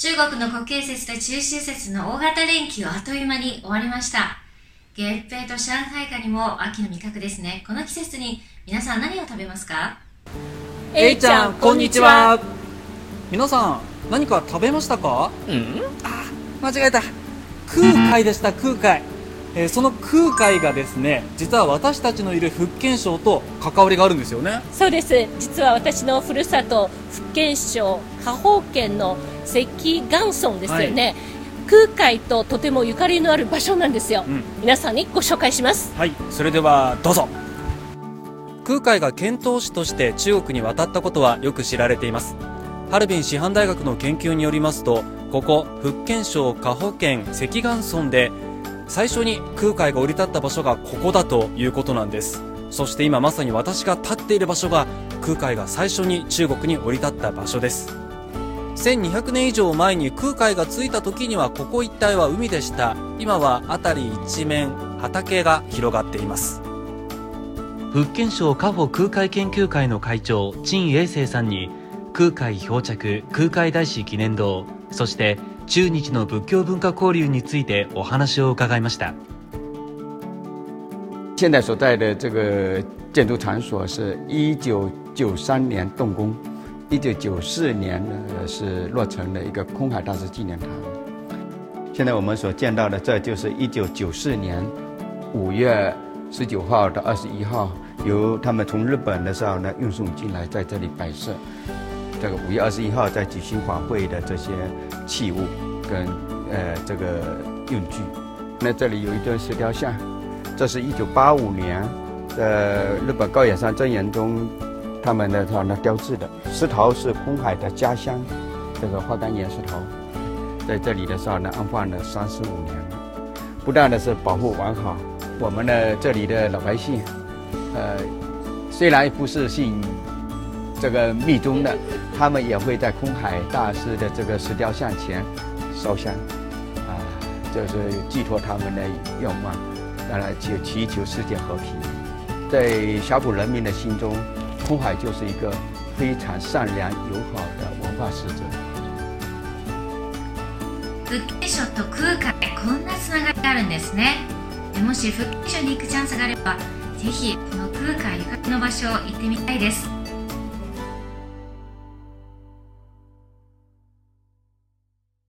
中国の国慶節と中秋節の大型連休あっという間に終わりました。月餅と上海ガニも秋の味覚ですね。この季節に皆さん何を食べますか？えいちゃんこんにちは。皆さん何か食べましたか？うん？間違えた。空海でした空海、えーその空海がですね実は私たちのいる福建省と関わりがあるんですよね。そうです。実は私のふるさと福建省河北県の石元村ですよね、空海ととてもゆかりのある場所なんですよ、うん。皆さんにご紹介します。はい。それではどうぞ。空海が遣唐使として中国に渡ったことはよく知られています。ハルビン師範大学の研究によりますとここ福建省河北県石元村で最初に空海が降り立った場所がここだということなんです。そして今まさに私が立っている場所が空海が最初に中国に降り立った場所です1200年以上前に空海が着いた時にはここ一帯は海でした。今は辺り一面畑が広がっています。福建省家宝空海研究会の会長陳英生さんに空海漂着空海大師記念堂そして中日の仏教文化交流についてお話を伺いました。现在所在的这个建筑场所是一九九三年动工，一九九四年呢是落成的一个空海大师纪念堂。现在我们所见到的，这就是一九九四年五月十九号到二十一号，由他们从日本的时候呢运送进来，在这里摆设。这个五月二十一号在举行法会的这些器物跟呃这个用具。那这里有一尊石雕像，这是一九八五年的日本高野山真言宗他们的他们雕制的石头是空海的家乡，这个花岗岩石头，在这里的时候呢安放了三十五年，不但的是保护完好，我们的这里的老百姓，呃，虽然不是信这个密宗的，他们也会在空海大师的这个石雕像前烧香，啊，就是寄托他们的愿望，当然祈祈求世界和平。在小普人民的心中，空海就是一个非常善良友好的文化使者。福建省と空海こんなつながりがあるんですねもし福建省に行くチャンスがあればぜひこの空海ゆかりの場所を行ってみたいです